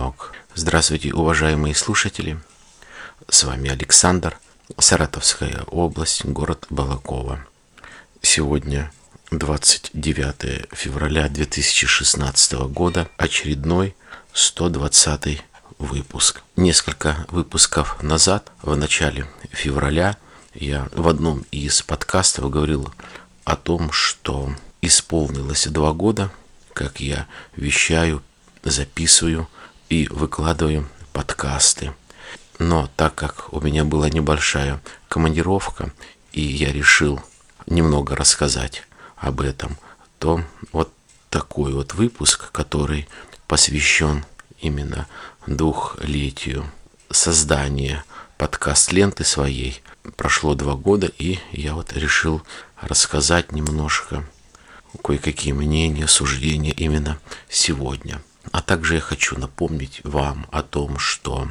Денек. Здравствуйте, уважаемые слушатели. С вами Александр, Саратовская область, город Балакова. Сегодня 29 февраля 2016 года, очередной 120 выпуск. Несколько выпусков назад, в начале февраля, я в одном из подкастов говорил о том, что исполнилось два года, как я вещаю, записываю и выкладываю подкасты. Но так как у меня была небольшая командировка, и я решил немного рассказать об этом, то вот такой вот выпуск, который посвящен именно двухлетию создания подкаст-ленты своей. Прошло два года, и я вот решил рассказать немножко кое-какие мнения, суждения именно сегодня. А также я хочу напомнить вам о том, что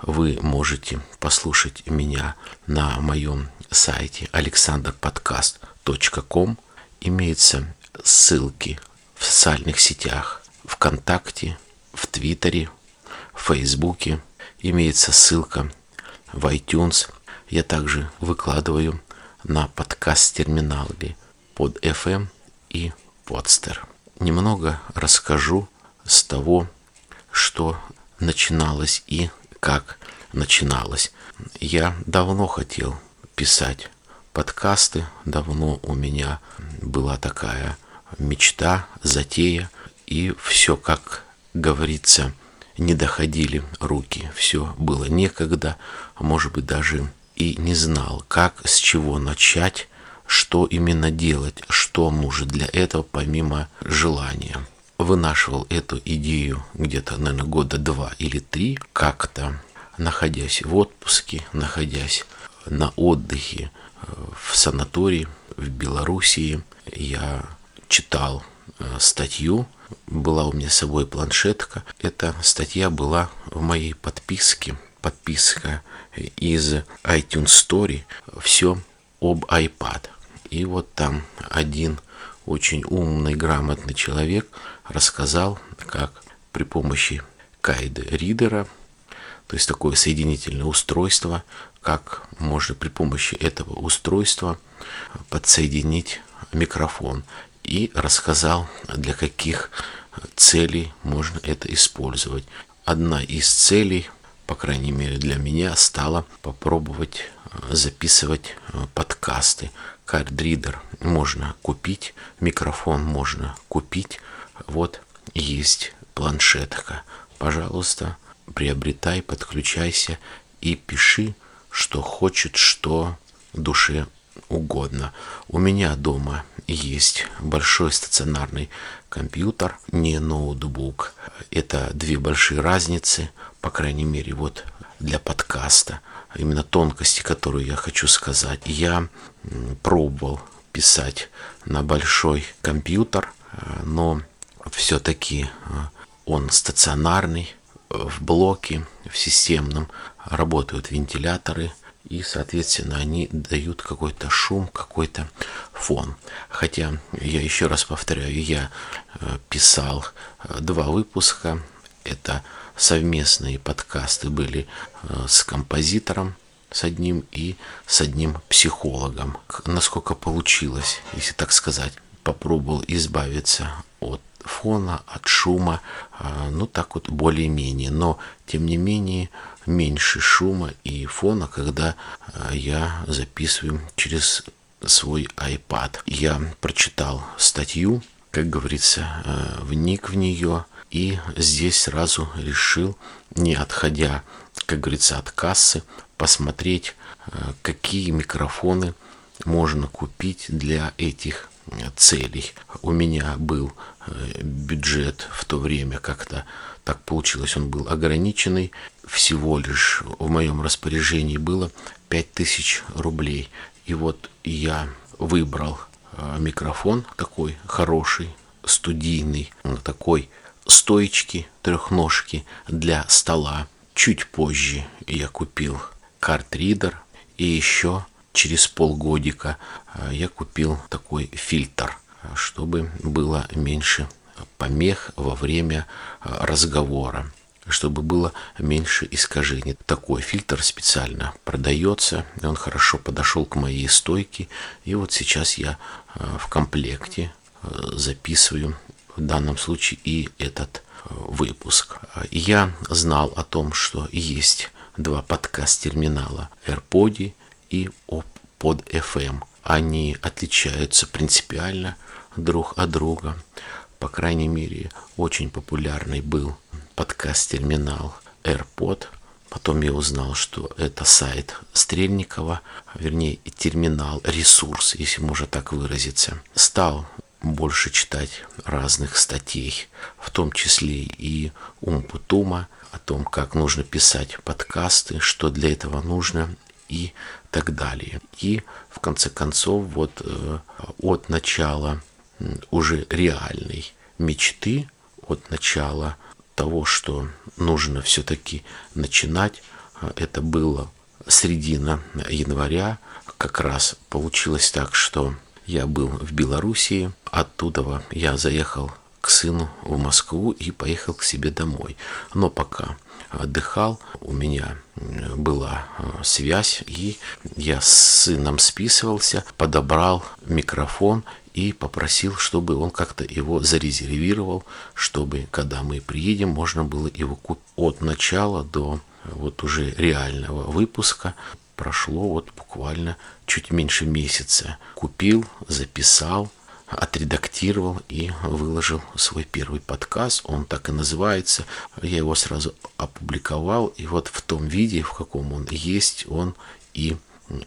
вы можете послушать меня на моем сайте alexanderpodcast.com. Имеются ссылки в социальных сетях ВКонтакте, в Твиттере, в Фейсбуке. Имеется ссылка в iTunes. Я также выкладываю на подкаст-терминале под FM и Podster. Немного расскажу с того, что начиналось и как начиналось. Я давно хотел писать подкасты, давно у меня была такая мечта, затея, и все, как говорится, не доходили руки, все было некогда, а может быть даже и не знал, как, с чего начать, что именно делать, что может для этого помимо желания. Вынашивал эту идею где-то, наверное, года два или три, как-то находясь в отпуске, находясь на отдыхе э, в санатории в Белоруссии, я читал э, статью, была у меня с собой планшетка. Эта статья была в моей подписке, подписка из iTunes Story, все об iPad. И вот там один очень умный, грамотный человек рассказал, как при помощи кайда ридера, то есть такое соединительное устройство, как можно при помощи этого устройства подсоединить микрофон. И рассказал, для каких целей можно это использовать. Одна из целей, по крайней мере для меня, стала попробовать записывать подкасты кардридер можно купить, микрофон можно купить. Вот есть планшетка. Пожалуйста, приобретай, подключайся и пиши, что хочет, что душе угодно. У меня дома есть большой стационарный компьютер, не ноутбук. Это две большие разницы, по крайней мере, вот для подкаста именно тонкости, которую я хочу сказать. Я пробовал писать на большой компьютер, э, но все-таки э, он стационарный, в блоке, в системном работают вентиляторы, и, соответственно, они дают какой-то шум, какой-то фон. Хотя, я еще раз повторяю, я э, писал два выпуска, это совместные подкасты были э, с композитором, с одним и с одним психологом. Насколько получилось, если так сказать, попробовал избавиться от фона, от шума, э, ну так вот более-менее. Но, тем не менее, меньше шума и фона, когда э, я записываю через свой iPad. Я прочитал статью, как говорится, вник в нее – и здесь сразу решил, не отходя, как говорится, от кассы, посмотреть, какие микрофоны можно купить для этих целей. У меня был э, бюджет в то время как-то так получилось, он был ограниченный. Всего лишь в моем распоряжении было 5000 рублей. И вот я выбрал микрофон такой хороший, студийный, такой стоечки трехножки для стола. Чуть позже я купил картридер и еще через полгодика а, я купил такой фильтр, чтобы было меньше помех во время разговора чтобы было меньше искажений. Такой фильтр специально продается, он хорошо подошел к моей стойке. И вот сейчас я в комплекте записываю в данном случае и этот выпуск. Я знал о том, что есть два подкаст-терминала AirPod и под FM. Они отличаются принципиально друг от друга. По крайней мере, очень популярный был подкаст-терминал AirPod. Потом я узнал, что это сайт Стрельникова, вернее, терминал, ресурс, если можно так выразиться. Стал больше читать разных статей, в том числе и Умпутума, о том, как нужно писать подкасты, что для этого нужно и так далее. И в конце концов, вот э, от начала уже реальной мечты, от начала того, что нужно все-таки начинать, э, это было середина января, как раз получилось так, что я был в Белоруссии, оттуда я заехал к сыну в Москву и поехал к себе домой. Но пока отдыхал, у меня была э, связь, и я с сыном списывался, подобрал микрофон и попросил, чтобы он как-то его зарезервировал, чтобы, когда мы приедем, можно было его купить от начала до вот уже реального выпуска прошло вот буквально чуть меньше месяца. Купил, записал, отредактировал и выложил свой первый подкаст. Он так и называется. Я его сразу опубликовал. И вот в том виде, в каком он есть, он и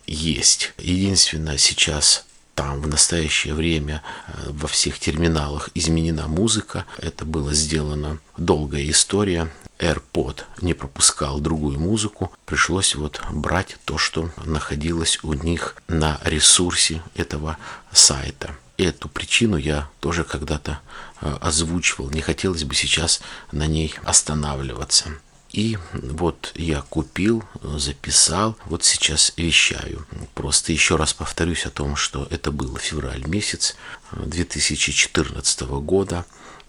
есть. Единственное, сейчас там в настоящее время э, во всех терминалах изменена музыка. Это было сделано долгая история. AirPod не пропускал другую музыку, пришлось вот брать то, что находилось у них на ресурсе этого сайта. Эту причину я тоже когда-то э, озвучивал. Не хотелось бы сейчас на ней останавливаться. И вот я купил, записал, вот сейчас вещаю. Просто еще раз повторюсь о том, что это был февраль месяц 2014 года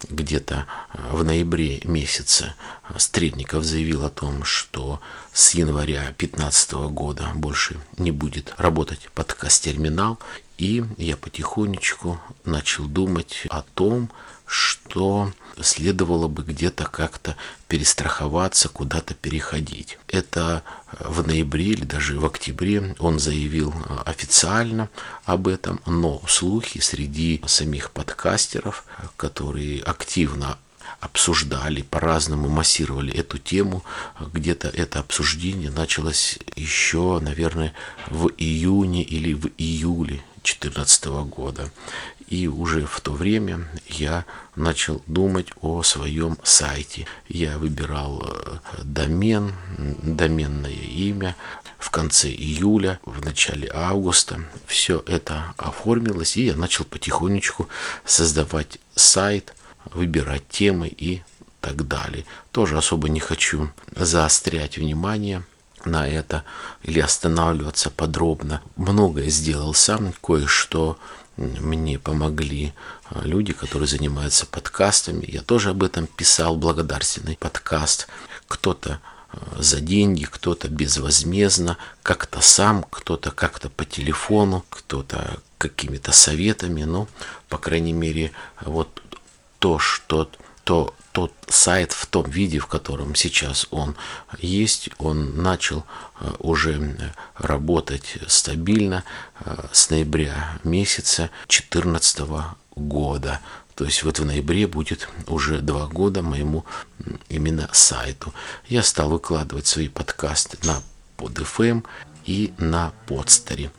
где-то э, в ноябре месяце Стрельников заявил о том, что с января 2015 года больше не будет работать подкаст-терминал. И я потихонечку начал думать о том, что следовало бы где-то как-то перестраховаться, куда-то переходить. Это в ноябре или даже в октябре он заявил официально об этом, но слухи среди самих подкастеров, которые активно обсуждали, по-разному массировали эту тему. Где-то это обсуждение началось еще, наверное, в июне или в июле 2014 года. И уже в то время я начал думать о своем сайте. Я выбирал э, домен, доменное имя. В конце июля, в начале августа все это оформилось, и я начал потихонечку создавать сайт, выбирать темы и так далее. Тоже особо не хочу заострять внимание на это или останавливаться подробно. Многое сделал сам, кое-что мне помогли а, люди, которые занимаются подкастами. Я тоже об этом писал, благодарственный подкаст. Кто-то а, за деньги, кто-то безвозмездно, как-то сам, кто-то как-то по телефону, кто-то какими-то советами. Но, по крайней мере, вот то, что то тот сайт в том виде, в котором сейчас он есть, он начал э, уже работать стабильно э, с ноября месяца 2014 года. То есть вот в ноябре будет уже два года моему именно сайту. Я стал выкладывать свои подкасты на PodFM и на подстере.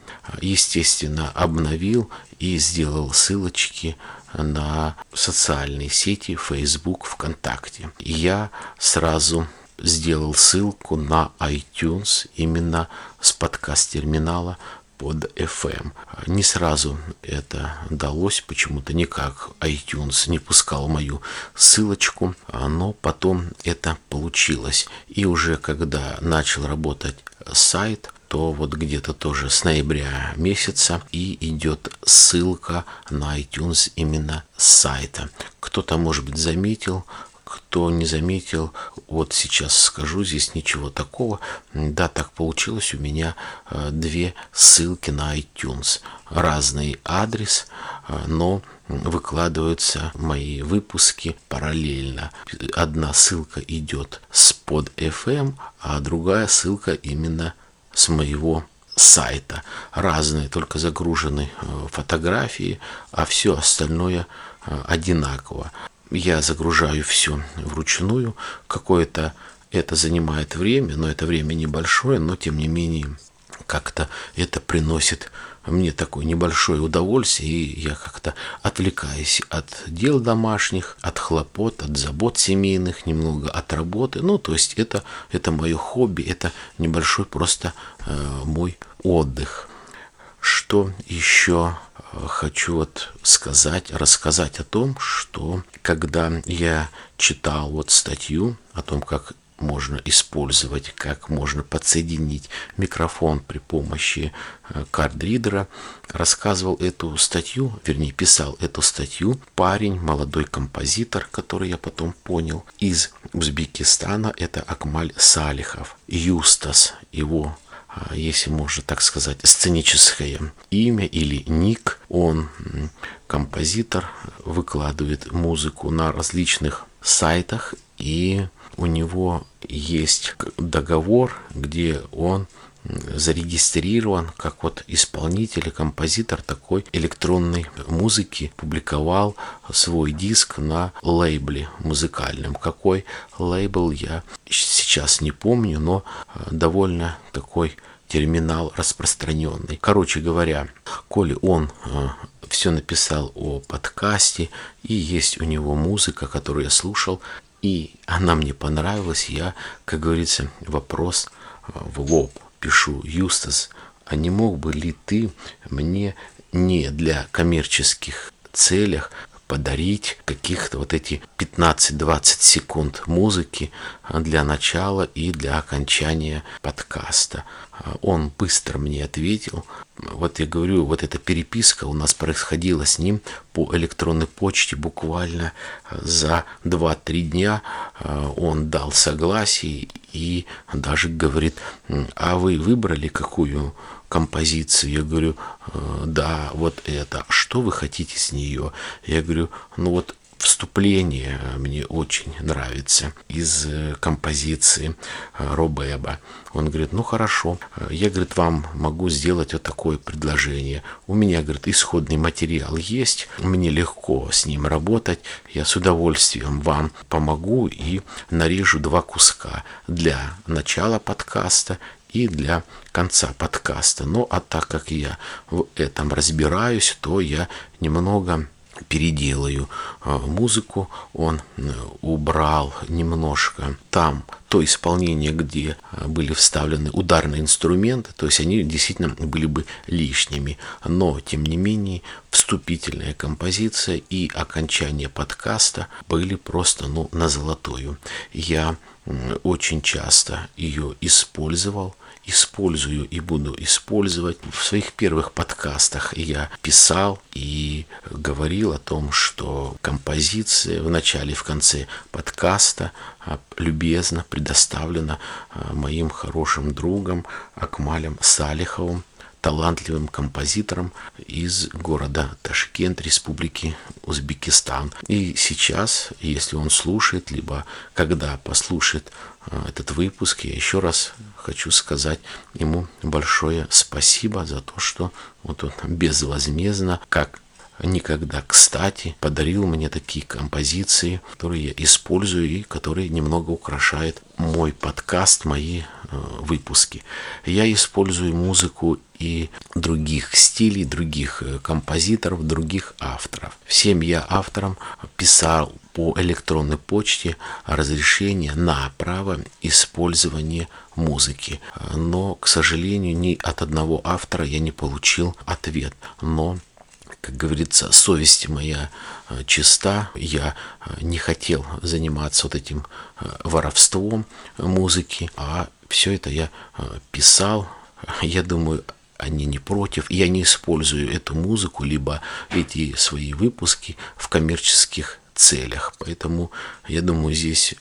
Естественно, обновил и сделал ссылочки на социальные сети Facebook, ВКонтакте. Я сразу сделал ссылку на iTunes именно с подкаст-терминала под FM. Не сразу это далось, почему-то никак iTunes не пускал мою ссылочку, но потом это получилось. И уже когда начал работать сайт, то вот где-то тоже с ноября месяца и идет ссылка на iTunes именно с сайта. Кто-то, может быть, заметил, кто не заметил, вот сейчас скажу, здесь ничего такого. Да, так получилось, у меня э, две ссылки на iTunes. Разный адрес, э, но выкладываются мои выпуски параллельно. Одна ссылка идет с под FM, а другая ссылка именно с моего сайта. Разные, только загружены э, фотографии, а все остальное одинаково я загружаю все вручную. Какое-то это занимает время, но это время небольшое, но тем не менее как-то это приносит мне такое небольшое удовольствие, и я как-то отвлекаюсь от дел домашних, от хлопот, от забот семейных, немного от работы. Ну, то есть это, это мое хобби, это небольшой просто э, мой отдых. Что еще э, хочу вот сказать, рассказать о том, что когда я читал вот статью о том, как можно использовать, как можно подсоединить микрофон при помощи э, кардридера. Рассказывал эту статью, вернее, писал эту статью парень, молодой композитор, который я потом понял, из Узбекистана, это Акмаль Салихов. Юстас, его а, если можно так сказать, сценическое имя или ник. Он композитор, выкладывает музыку на различных сайтах, и у него есть договор, где он зарегистрирован как вот исполнитель и композитор такой электронной музыки, публиковал свой диск на лейбле музыкальном. Какой лейбл я сейчас не помню, но э, довольно такой терминал распространенный. Короче говоря, коли он э, все написал о подкасте, и есть у него музыка, которую я слушал, и она мне понравилась, я, как говорится, вопрос э, в лоб пишу, Юстас, а не мог бы ли ты мне не для коммерческих целях подарить каких-то вот эти 15-20 секунд музыки для начала и для окончания подкаста. Он быстро мне ответил. Вот я говорю, вот эта переписка у нас происходила с ним по электронной почте буквально за 2-3 дня. Он дал согласие и даже говорит, а вы выбрали какую композицию. Я говорю, «Э, да, вот это. Что вы хотите с нее? Я говорю, ну вот вступление мне очень нравится из э, композиции э, Робеба. Он говорит, ну хорошо, я, говорит, вам могу сделать вот такое предложение. У меня, говорит, исходный материал есть, мне легко с ним работать, я с удовольствием вам помогу и нарежу два куска для начала подкаста и для конца подкаста. Ну, а так как я в этом разбираюсь, то я немного переделаю а, музыку, он э, убрал немножко там то исполнение, где а, были вставлены ударные инструменты, то есть они действительно были бы лишними. Но, тем не менее, вступительная композиция и окончание подкаста были просто ну, на золотую. Я очень часто ее использовал, использую и буду использовать. В своих первых подкастах я писал и говорил о том, что композиция в начале и в конце подкаста а, любезно предоставлена а, моим хорошим другом Акмалем Салиховым талантливым композитором из города Ташкент, Республики Узбекистан. И сейчас, если он слушает, либо когда послушает а, этот выпуск, я еще раз хочу сказать ему большое спасибо за то, что вот он безвозмездно, как никогда кстати подарил мне такие композиции, которые я использую и которые немного украшают мой подкаст, мои э, выпуски. Я использую музыку и других стилей, других э, композиторов, других авторов. Всем я авторам писал по электронной почте разрешение на право использования музыки. Но, к сожалению, ни от одного автора я не получил ответ. Но как говорится, совесть моя э, чиста, я не хотел заниматься вот этим воровством музыки, а все это я писал, я думаю, они не против. Я не использую эту музыку, либо эти свои выпуски в коммерческих целях. Поэтому я думаю, здесь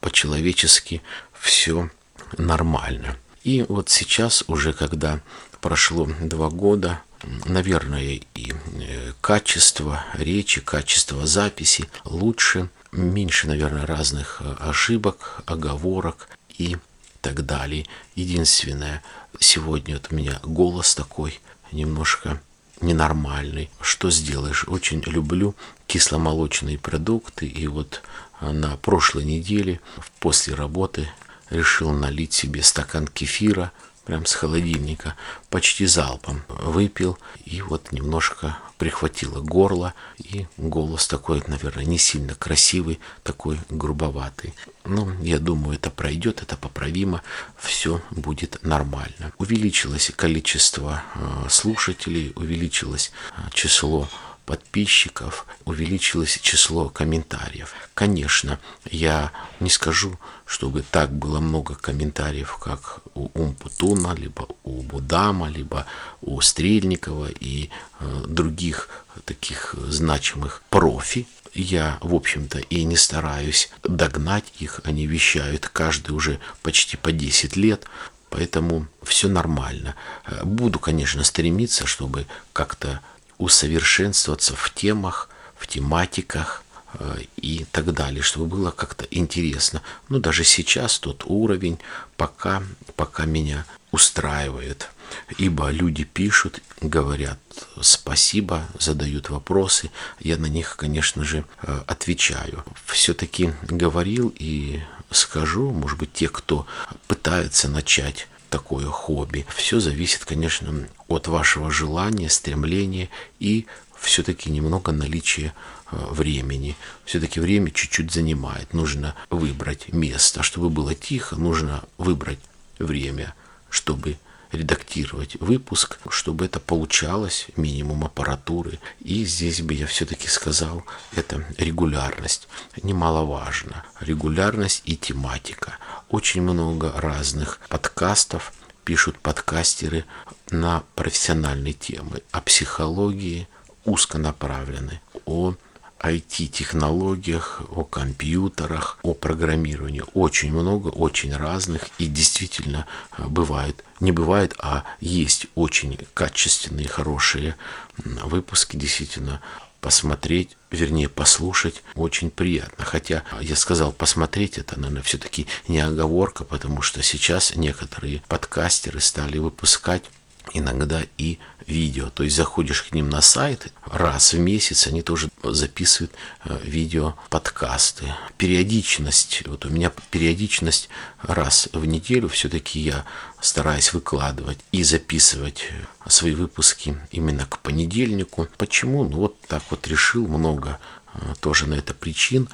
по-человечески все нормально. И вот сейчас уже, когда прошло два года, наверное, и э, качество речи, качество записи лучше, меньше, наверное, разных э, ошибок, оговорок и так далее. Единственное, сегодня вот у меня голос такой немножко ненормальный. Что сделаешь? Очень люблю кисломолочные продукты. И вот э, на прошлой неделе после работы решил налить себе стакан кефира, прям с холодильника, почти залпом выпил, и вот немножко прихватило горло, и голос такой, наверное, не сильно красивый, такой грубоватый. Но ну, я думаю, это пройдет, это поправимо, все будет нормально. Увеличилось количество э, слушателей, увеличилось э, число подписчиков, увеличилось число комментариев. Конечно, я не скажу, чтобы так было много комментариев, как у Умпутуна, либо у Будама, либо у Стрельникова и э, других таких значимых профи. Я, в общем-то, и не стараюсь догнать их. Они вещают каждый уже почти по 10 лет. Поэтому все нормально. Буду, конечно, стремиться, чтобы как-то усовершенствоваться в темах, в тематиках э, и так далее, чтобы было как-то интересно. Но даже сейчас тот уровень пока, пока меня устраивает. Ибо люди пишут, говорят спасибо, задают вопросы, я на них, конечно же, э, отвечаю. Все-таки говорил и скажу, может быть, те, кто пытается начать такое хобби. Все зависит, конечно, от вашего желания, стремления и все-таки немного наличия э, времени. Все-таки время чуть-чуть занимает. Нужно выбрать место. Чтобы было тихо, нужно выбрать время, чтобы редактировать выпуск, чтобы это получалось, минимум аппаратуры. И здесь бы я все-таки сказал, это регулярность. Немаловажно. Регулярность и тематика. Очень много разных подкастов пишут подкастеры на профессиональные темы, о психологии узконаправлены, о IT-технологиях, о компьютерах, о программировании. Очень много, очень разных. И действительно э, бывает, не бывает, а есть очень качественные, хорошие выпуски. Действительно, посмотреть, вернее послушать очень приятно. Хотя я сказал посмотреть, это, наверное, все-таки не оговорка, потому что сейчас некоторые подкастеры стали выпускать иногда и видео. То есть заходишь к ним на сайт, раз в месяц они тоже записывают э, видео подкасты. Периодичность, вот у меня периодичность раз в неделю все-таки я стараюсь выкладывать и записывать свои выпуски именно к понедельнику. Почему? Ну вот так вот решил много э, тоже на это причин,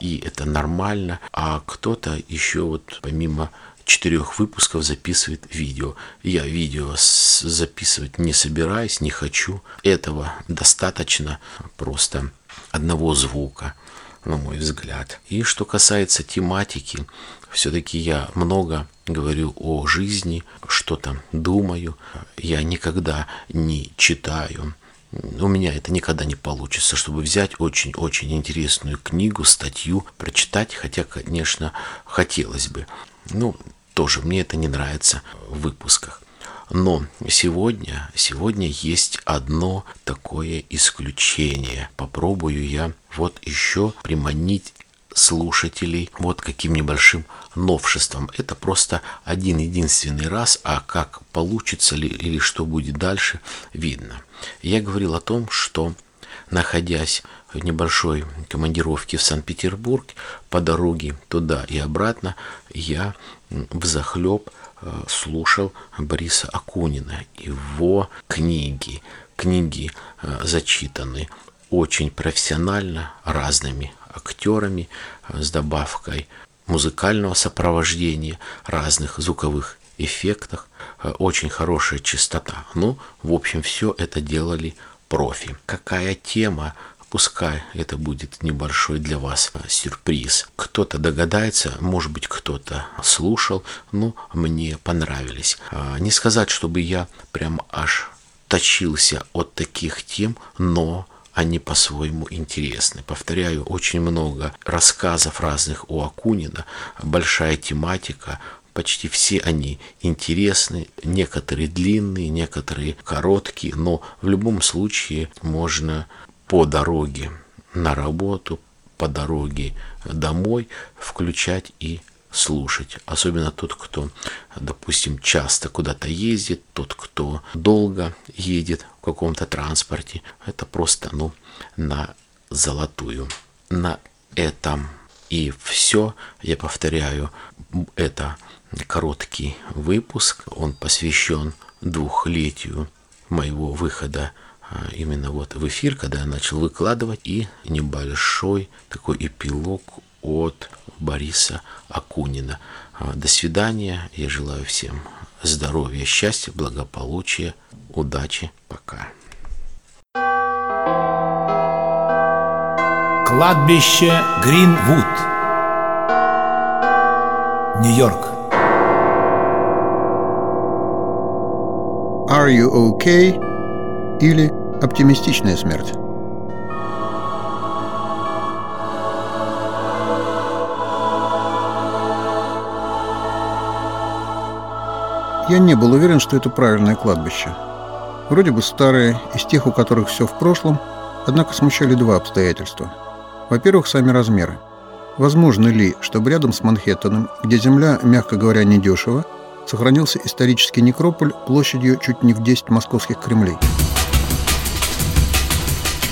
и это нормально. А кто-то еще вот помимо четырех выпусков записывает видео. Я видео записывать не собираюсь, не хочу. Этого достаточно просто одного звука, на мой взгляд. И что касается тематики, все-таки я много говорю о жизни, что-то думаю. Я никогда не читаю у меня это никогда не получится, чтобы взять очень-очень интересную книгу, статью, прочитать, хотя, конечно, хотелось бы. Ну, тоже мне это не нравится в выпусках. Но сегодня, сегодня есть одно такое исключение. Попробую я вот еще приманить слушателей вот каким небольшим новшеством. Это просто один единственный раз, а как получится ли или что будет дальше, видно. Я говорил о том, что находясь небольшой командировке в Санкт-Петербург, по дороге туда и обратно, я в захлеб э, слушал Бориса Акунина, его книги. Книги э, зачитаны очень профессионально, разными актерами, э, с добавкой музыкального сопровождения, разных звуковых эффектах, очень хорошая чистота. Ну, в общем, все это делали профи. Какая тема Пускай это будет небольшой для вас сюрприз. Кто-то догадается, может быть, кто-то слушал, но мне понравились. А, не сказать, чтобы я прям аж точился от таких тем, но они по-своему интересны. Повторяю, очень много рассказов разных у Акунина, большая тематика, почти все они интересны, некоторые длинные, некоторые короткие, но в любом случае можно по дороге на работу, по дороге домой включать и слушать. Особенно тот, кто, допустим, часто куда-то ездит, тот, кто долго едет в каком-то транспорте. Это просто, ну, на золотую. На этом и все. Я повторяю, это короткий выпуск. Он посвящен двухлетию моего выхода именно вот в эфир, когда я начал выкладывать, и небольшой такой эпилог от Бориса Акунина. А, до свидания. Я желаю всем здоровья, счастья, благополучия, удачи. Пока. Кладбище Гринвуд. Нью-Йорк. Are you okay? Или оптимистичная смерть. Я не был уверен, что это правильное кладбище. Вроде бы старое, из тех, у которых все в прошлом, однако смущали два обстоятельства. Во-первых, сами размеры. Возможно ли, чтобы рядом с Манхэттеном, где земля, мягко говоря, недешево, сохранился исторический некрополь площадью чуть не в 10 московских Кремлей?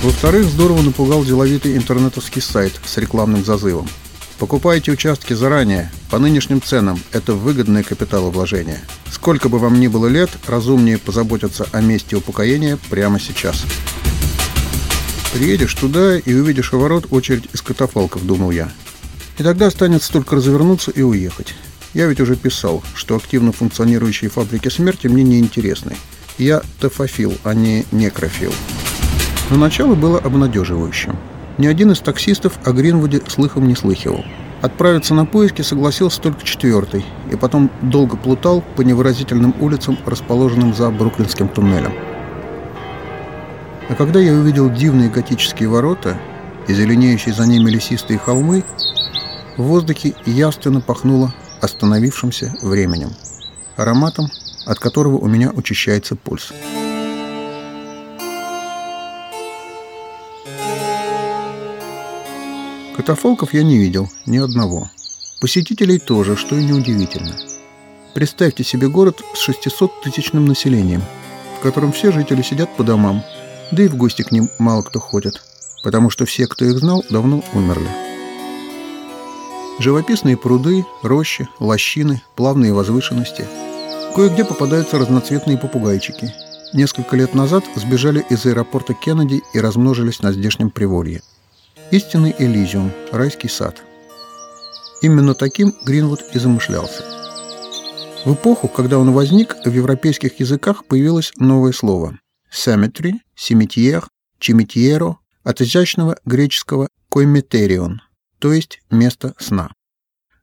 Во-вторых, здорово напугал деловитый интернетовский сайт с рекламным зазывом – Покупайте участки заранее, по нынешним ценам. Это выгодное капиталовложение. Сколько бы вам ни было лет, разумнее позаботиться о месте упокоения прямо сейчас. Приедешь туда и увидишь у ворот очередь из катафалков, думал я. И тогда останется только развернуться и уехать. Я ведь уже писал, что активно функционирующие фабрики смерти мне не интересны. Я тофофил, а не некрофил. Но начало было обнадеживающим. Ни один из таксистов о Гринвуде слыхом не слыхивал. Отправиться на поиски согласился только четвертый, и потом долго плутал по невыразительным улицам, расположенным за Бруклинским туннелем. А когда я увидел дивные готические ворота и зеленеющие за ними лесистые холмы, в воздухе явственно пахнуло остановившимся временем, ароматом, от которого у меня учащается пульс. Катафалков я не видел, ни одного. Посетителей тоже, что и неудивительно. Представьте себе город с 600-тысячным населением, в котором все жители сидят по домам, да и в гости к ним мало кто ходит, потому что все, кто их знал, давно умерли. Живописные пруды, рощи, лощины, плавные возвышенности. Кое-где попадаются разноцветные попугайчики. Несколько лет назад сбежали из аэропорта Кеннеди и размножились на здешнем приволье – Истинный Элизиум, райский сад. Именно таким Гринвуд и замышлялся. В эпоху, когда он возник, в европейских языках появилось новое слово «cemetery», «cimetière», «cimetiero» от изящного греческого «koimeterion», то есть «место сна».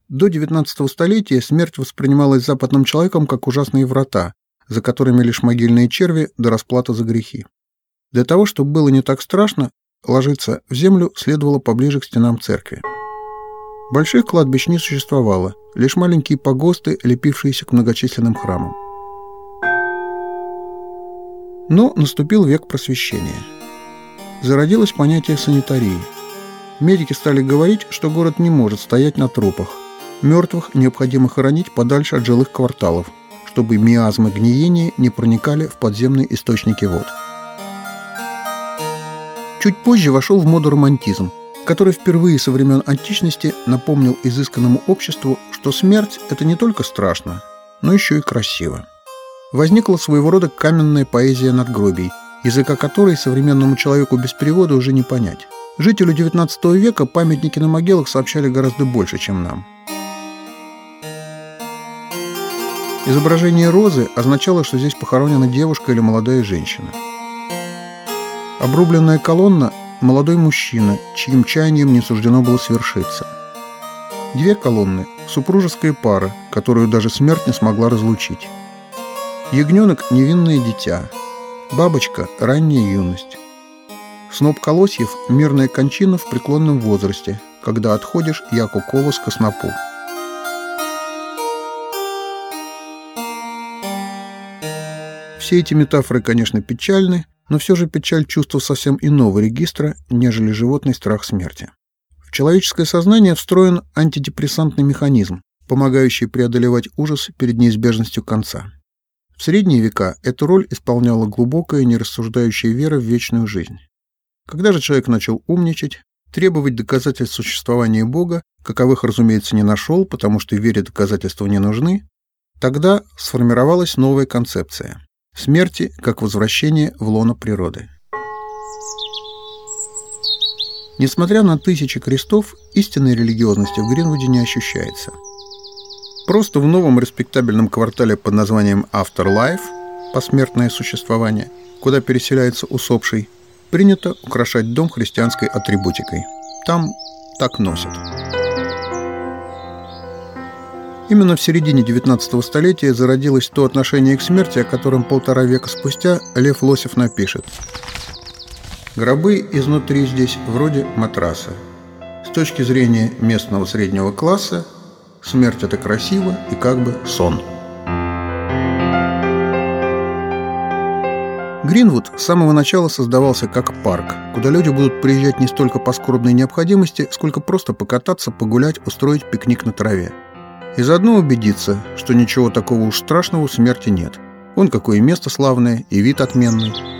До XIX столетия смерть воспринималась западным человеком как ужасные врата, за которыми лишь могильные черви до расплата за грехи. Для того, чтобы было не так страшно, Ложиться в землю следовало поближе к стенам церкви. Больших кладбищ не существовало, лишь маленькие погосты, лепившиеся к многочисленным храмам. Но наступил век просвещения. Зародилось понятие санитарии. Медики стали говорить, что город не может стоять на трупах. Мертвых необходимо хоронить подальше от жилых кварталов, чтобы миазмы гниения не проникали в подземные источники вод. Чуть позже вошел в моду романтизм, который впервые со времен античности напомнил изысканному обществу, что смерть – это не только страшно, но еще и красиво. Возникла своего рода каменная поэзия надгробий, языка которой современному человеку без перевода уже не понять. Жителю XIX века памятники на могилах сообщали гораздо больше, чем нам. Изображение розы означало, что здесь похоронена девушка или молодая женщина – Обрубленная колонна молодой мужчина, чьим чаянием не суждено было свершиться. Две колонны – супружеская пара, которую даже смерть не смогла разлучить. Ягненок – невинное дитя, бабочка – ранняя юность. Сноп колосьев – мирная кончина в преклонном возрасте, когда отходишь, яко колос к снопу. Все эти метафоры, конечно, печальны, но все же печаль чувства совсем иного регистра, нежели животный страх смерти. В человеческое сознание встроен антидепрессантный механизм, помогающий преодолевать ужас перед неизбежностью конца. В средние века эту роль исполняла глубокая, нерассуждающая вера в вечную жизнь. Когда же человек начал умничать, требовать доказательств существования Бога, каковых, разумеется, не нашел, потому что вере доказательства не нужны, тогда сформировалась новая концепция – смерти как возвращение в лоно природы. Несмотря на тысячи крестов, истинной религиозности в Гринвуде не ощущается. Просто в новом респектабельном квартале под названием Afterlife – посмертное существование, куда переселяется усопший, принято украшать дом христианской атрибутикой. Там так носят. Именно в середине 19 столетия зародилось то отношение к смерти, о котором полтора века спустя Лев Лосев напишет – Гробы изнутри здесь вроде матраса. С точки зрения местного среднего класса, смерть – это красиво и как бы сон. Гринвуд с самого начала создавался как парк, куда люди будут приезжать не столько по скорбной необходимости, сколько просто покататься, погулять, устроить пикник на траве. И заодно убедиться, что ничего такого уж страшного в смерти нет. Вон какое место славное и вид отменный –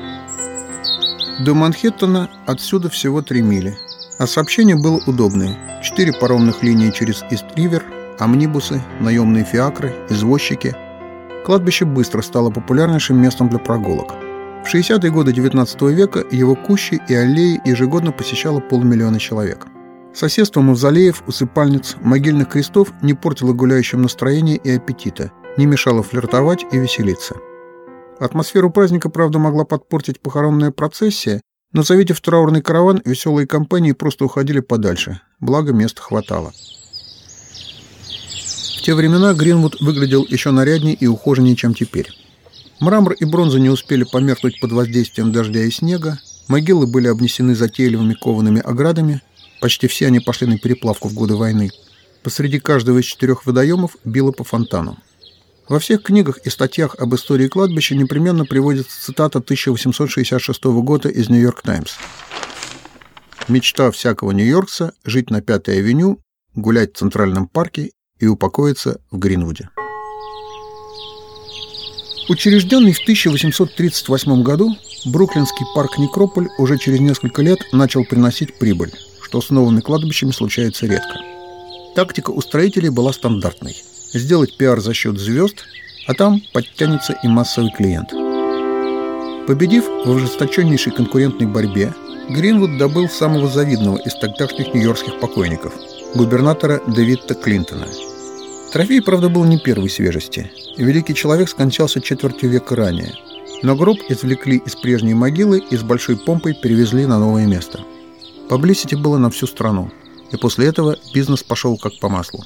до Манхэттена отсюда всего 3 мили. А сообщение было удобное. Четыре паромных линии через Ист-Ривер, амнибусы, наемные фиакры, извозчики. Кладбище быстро стало популярнейшим местом для прогулок. В 60-е годы 19 века его кущи и аллеи ежегодно посещало полмиллиона человек. Соседство мавзолеев, усыпальниц, могильных крестов не портило гуляющим настроение и аппетита, не мешало флиртовать и веселиться – Атмосферу праздника, правда, могла подпортить похоронная процессия, но, завидев траурный караван, веселые компании просто уходили подальше, благо места хватало. В те времена Гринвуд выглядел еще наряднее и ухоженнее, чем теперь. Мрамор и бронза не успели померкнуть под воздействием дождя и снега, могилы были обнесены затейливыми коваными оградами, почти все они пошли на переплавку в годы войны. Посреди каждого из четырех водоемов било по фонтану. Во всех книгах и статьях об истории кладбища непременно приводится цитата 1866 года из «Нью-Йорк Таймс». «Мечта всякого нью-йоркца – жить на Пятой авеню, гулять в Центральном парке и упокоиться в Гринвуде». Учрежденный в 1838 году, Бруклинский парк Некрополь уже через несколько лет начал приносить прибыль, что с новыми кладбищами случается редко. Тактика у строителей была стандартной – сделать пиар за счет звезд, а там подтянется и массовый клиент. Победив в ожесточеннейшей конкурентной борьбе, Гринвуд добыл самого завидного из тогдашних нью-йоркских покойников – губернатора Дэвида Клинтона. Трофей, правда, был не первой свежести. Великий человек скончался четвертью века ранее. Но гроб извлекли из прежней могилы и с большой помпой перевезли на новое место. Поблизости было на всю страну. И после этого бизнес пошел как по маслу.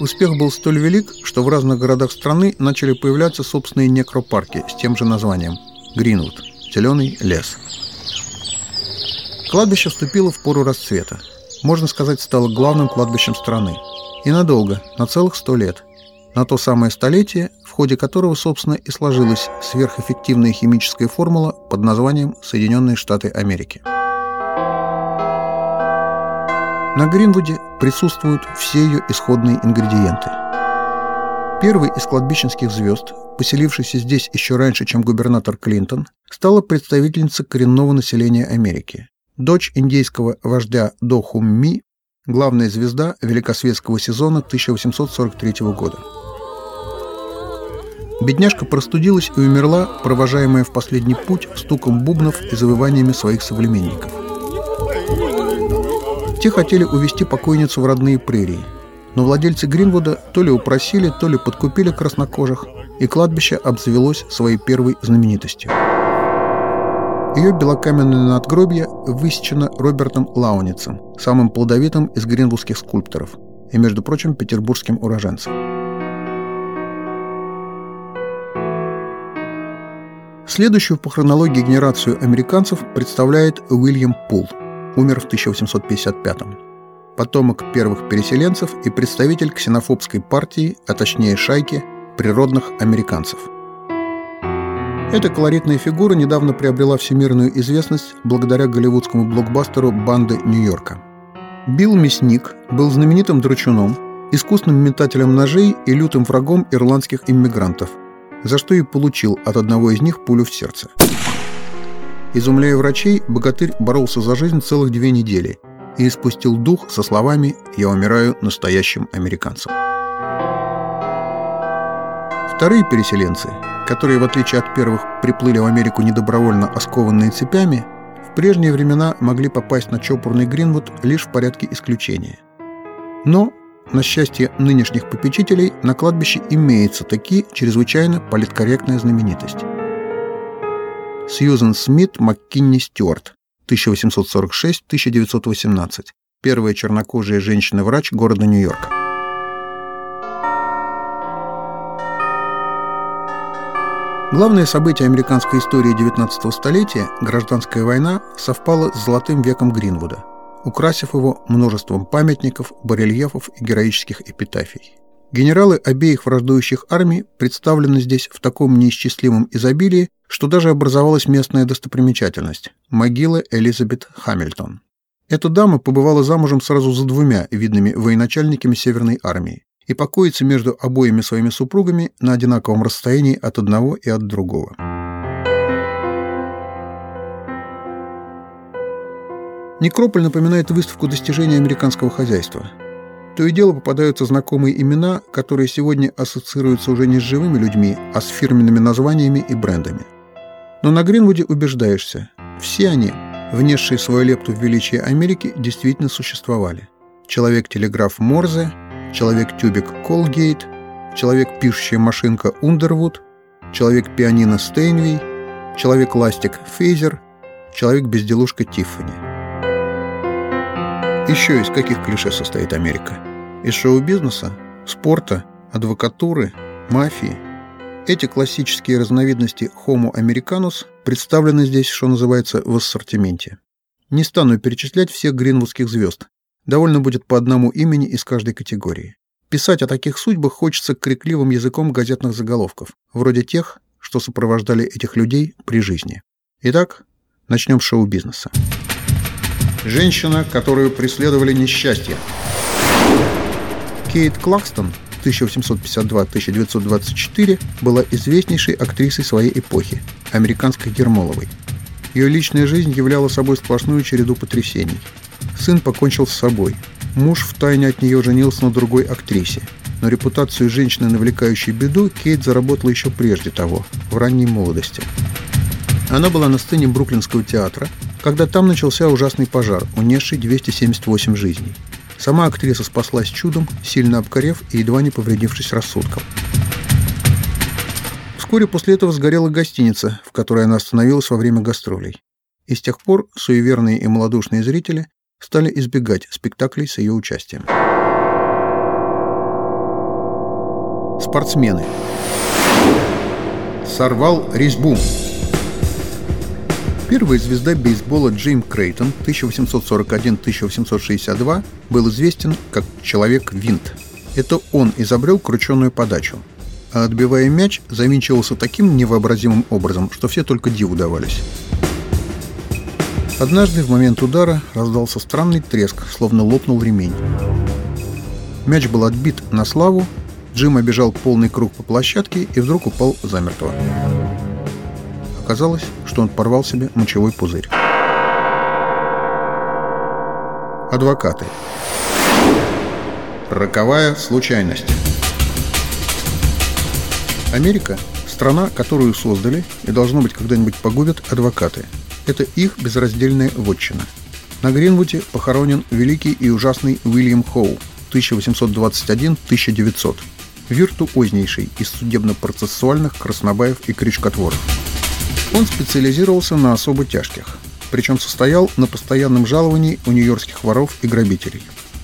Успех был столь велик, что в разных городах страны начали появляться собственные некропарки с тем же названием – Гринвуд – «Зеленый лес». Кладбище вступило в пору расцвета. Можно сказать, стало главным кладбищем страны. И надолго, на целых сто лет. На то самое столетие, в ходе которого, собственно, и сложилась сверхэффективная химическая формула под названием Соединенные Штаты Америки. На Гринвуде присутствуют все ее исходные ингредиенты. Первый из кладбищенских звезд, поселившийся здесь еще раньше, чем губернатор Клинтон, стала представительница коренного населения Америки. Дочь индейского вождя Дохумми, главная звезда великосветского сезона 1843 года. Бедняжка простудилась и умерла, провожаемая в последний путь стуком бубнов и завываниями своих современников. Те хотели увезти покойницу в родные прерии, но владельцы Гринвуда то ли упросили, то ли подкупили краснокожих, и кладбище обзавелось своей первой знаменитостью. Ее белокаменное надгробье высечено Робертом Лауницем, самым плодовитым из гринвудских скульпторов и, между прочим, петербургским уроженцем. Следующую по хронологии генерацию американцев представляет Уильям Пул, умер в 1855 потомок первых переселенцев и представитель ксенофобской партии, а точнее шайки, природных американцев – эта колоритная фигура недавно приобрела всемирную известность благодаря голливудскому блокбастеру «Банды Нью-Йорка». Билл Мясник был знаменитым дручуном, искусным метателем ножей и лютым врагом ирландских иммигрантов, за что и получил от одного из них пулю в сердце. Изумляя врачей, богатырь боролся за жизнь целых две недели и испустил дух со словами «Я умираю настоящим американцем». Вторые переселенцы, которые, в отличие от первых, приплыли в Америку недобровольно оскованные цепями, в прежние времена могли попасть на чопорный Гринвуд лишь в порядке исключения. Но, на счастье нынешних попечителей, на кладбище имеется таки чрезвычайно политкорректная знаменитость. Сьюзен Смит МакКинни Стюарт, 1846-1918, первая чернокожая женщина-врач города Нью-Йорка. Главное событие американской истории XIX столетия, гражданская война, совпало с золотым веком Гринвуда, украсив его множеством памятников, барельефов и героических эпитафий. Генералы обеих враждующих армий представлены здесь в таком неисчислимом изобилии, что даже образовалась местная достопримечательность – могила Элизабет Хамильтон. Эта дама побывала замужем сразу за двумя видными военачальниками Северной армии и покоится между обоими своими супругами на одинаковом расстоянии от одного и от другого. Некрополь напоминает выставку достижений американского хозяйства. То и дело попадаются знакомые имена, которые сегодня ассоциируются уже не с живыми людьми, а с фирменными названиями и брендами. Но на Гринвуде убеждаешься, все они, внесшие свою лепту в величие Америки, действительно существовали. Человек-телеграф Морзе – человек-тюбик Колгейт, человек-пишущая машинка Ундервуд, человек-пианино Стейнвей, человек-ластик Фейзер, человек-безделушка Тиффани. Еще из каких клише состоит Америка? Из шоу-бизнеса, спорта, адвокатуры, мафии. Эти классические разновидности Homo americanus представлены здесь, что называется, в ассортименте. Не стану перечислять всех гринвудских звезд, Довольно будет по одному имени из каждой категории. Писать о таких судьбах хочется крикливым языком газетных заголовков, вроде тех, что сопровождали этих людей при жизни. Итак, начнем с шоу-бизнеса. Женщина, которую преследовали несчастье. Кейт Клакстон 1852-1924 была известнейшей актрисой своей эпохи, американской Гермоловой. Ее личная жизнь являла собой сплошную череду потрясений – Сын покончил с собой. Муж втайне от нее женился на другой актрисе. Но репутацию женщины, навлекающей беду, Кейт заработала еще прежде того, в ранней молодости. Она была на сцене Бруклинского театра, когда там начался ужасный пожар, унесший 278 жизней. Сама актриса спаслась чудом, сильно обкорев и едва не повредившись рассудком. Вскоре после этого сгорела гостиница, в которой она остановилась во время гастролей. И с тех пор суеверные и малодушные зрители стали избегать спектаклей с ее участием. Спортсмены. Сорвал резьбу. Первая звезда бейсбола Джим Крейтон 1841-1862 был известен как «Человек-винт». Это он изобрел крученную подачу. А отбивая мяч, завинчивался таким невообразимым образом, что все только диву давались. Однажды в момент удара раздался странный треск, словно лопнул ремень. Мяч был отбит на славу, Джим обежал полный круг по площадке и вдруг упал замертво. Оказалось, что он порвал себе мочевой пузырь. Адвокаты. Роковая случайность. Америка – страна, которую создали и, должно быть, когда-нибудь погубят адвокаты – это их безраздельная вотчина. На Гринвуде похоронен великий и ужасный Уильям Хоу 1821-1900, виртуознейший из судебно-процессуальных краснобаев и крючкотворов. Он специализировался на особо тяжких, причем состоял на постоянном жаловании у нью-йоркских воров и грабителей.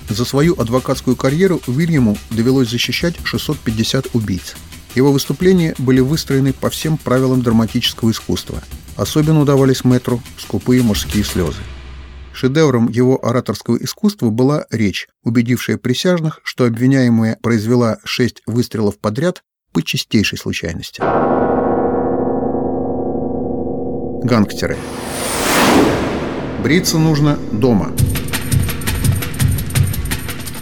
За свою адвокатскую карьеру Уильяму довелось защищать 650 убийц. Его выступления были выстроены по всем правилам драматического искусства. Особенно удавались Мэтру скупые мужские слезы. Шедевром его ораторского искусства была речь, убедившая присяжных, что обвиняемая произвела шесть выстрелов подряд по чистейшей случайности. Гангстеры. Бриться нужно дома.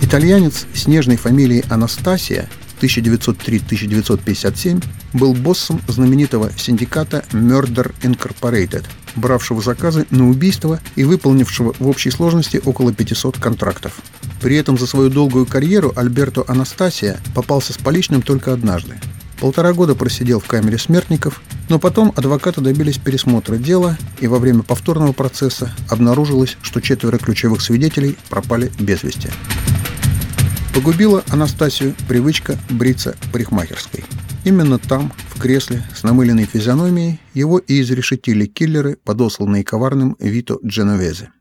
Итальянец с нежной фамилией Анастасия 1903-1957 был боссом знаменитого синдиката Murder Incorporated, бравшего заказы на убийство и выполнившего в общей сложности около 500 контрактов. При этом за свою долгую карьеру Альберто Анастасия попался с поличным только однажды. Полтора года просидел в камере смертников, но потом адвокаты добились пересмотра дела, и во время повторного процесса обнаружилось, что четверо ключевых свидетелей пропали без вести. Погубила Анастасию привычка бриться парикмахерской. Именно там, в кресле с намыленной физиономией, его и изрешетили киллеры, подосланные коварным Вито Дженовезе.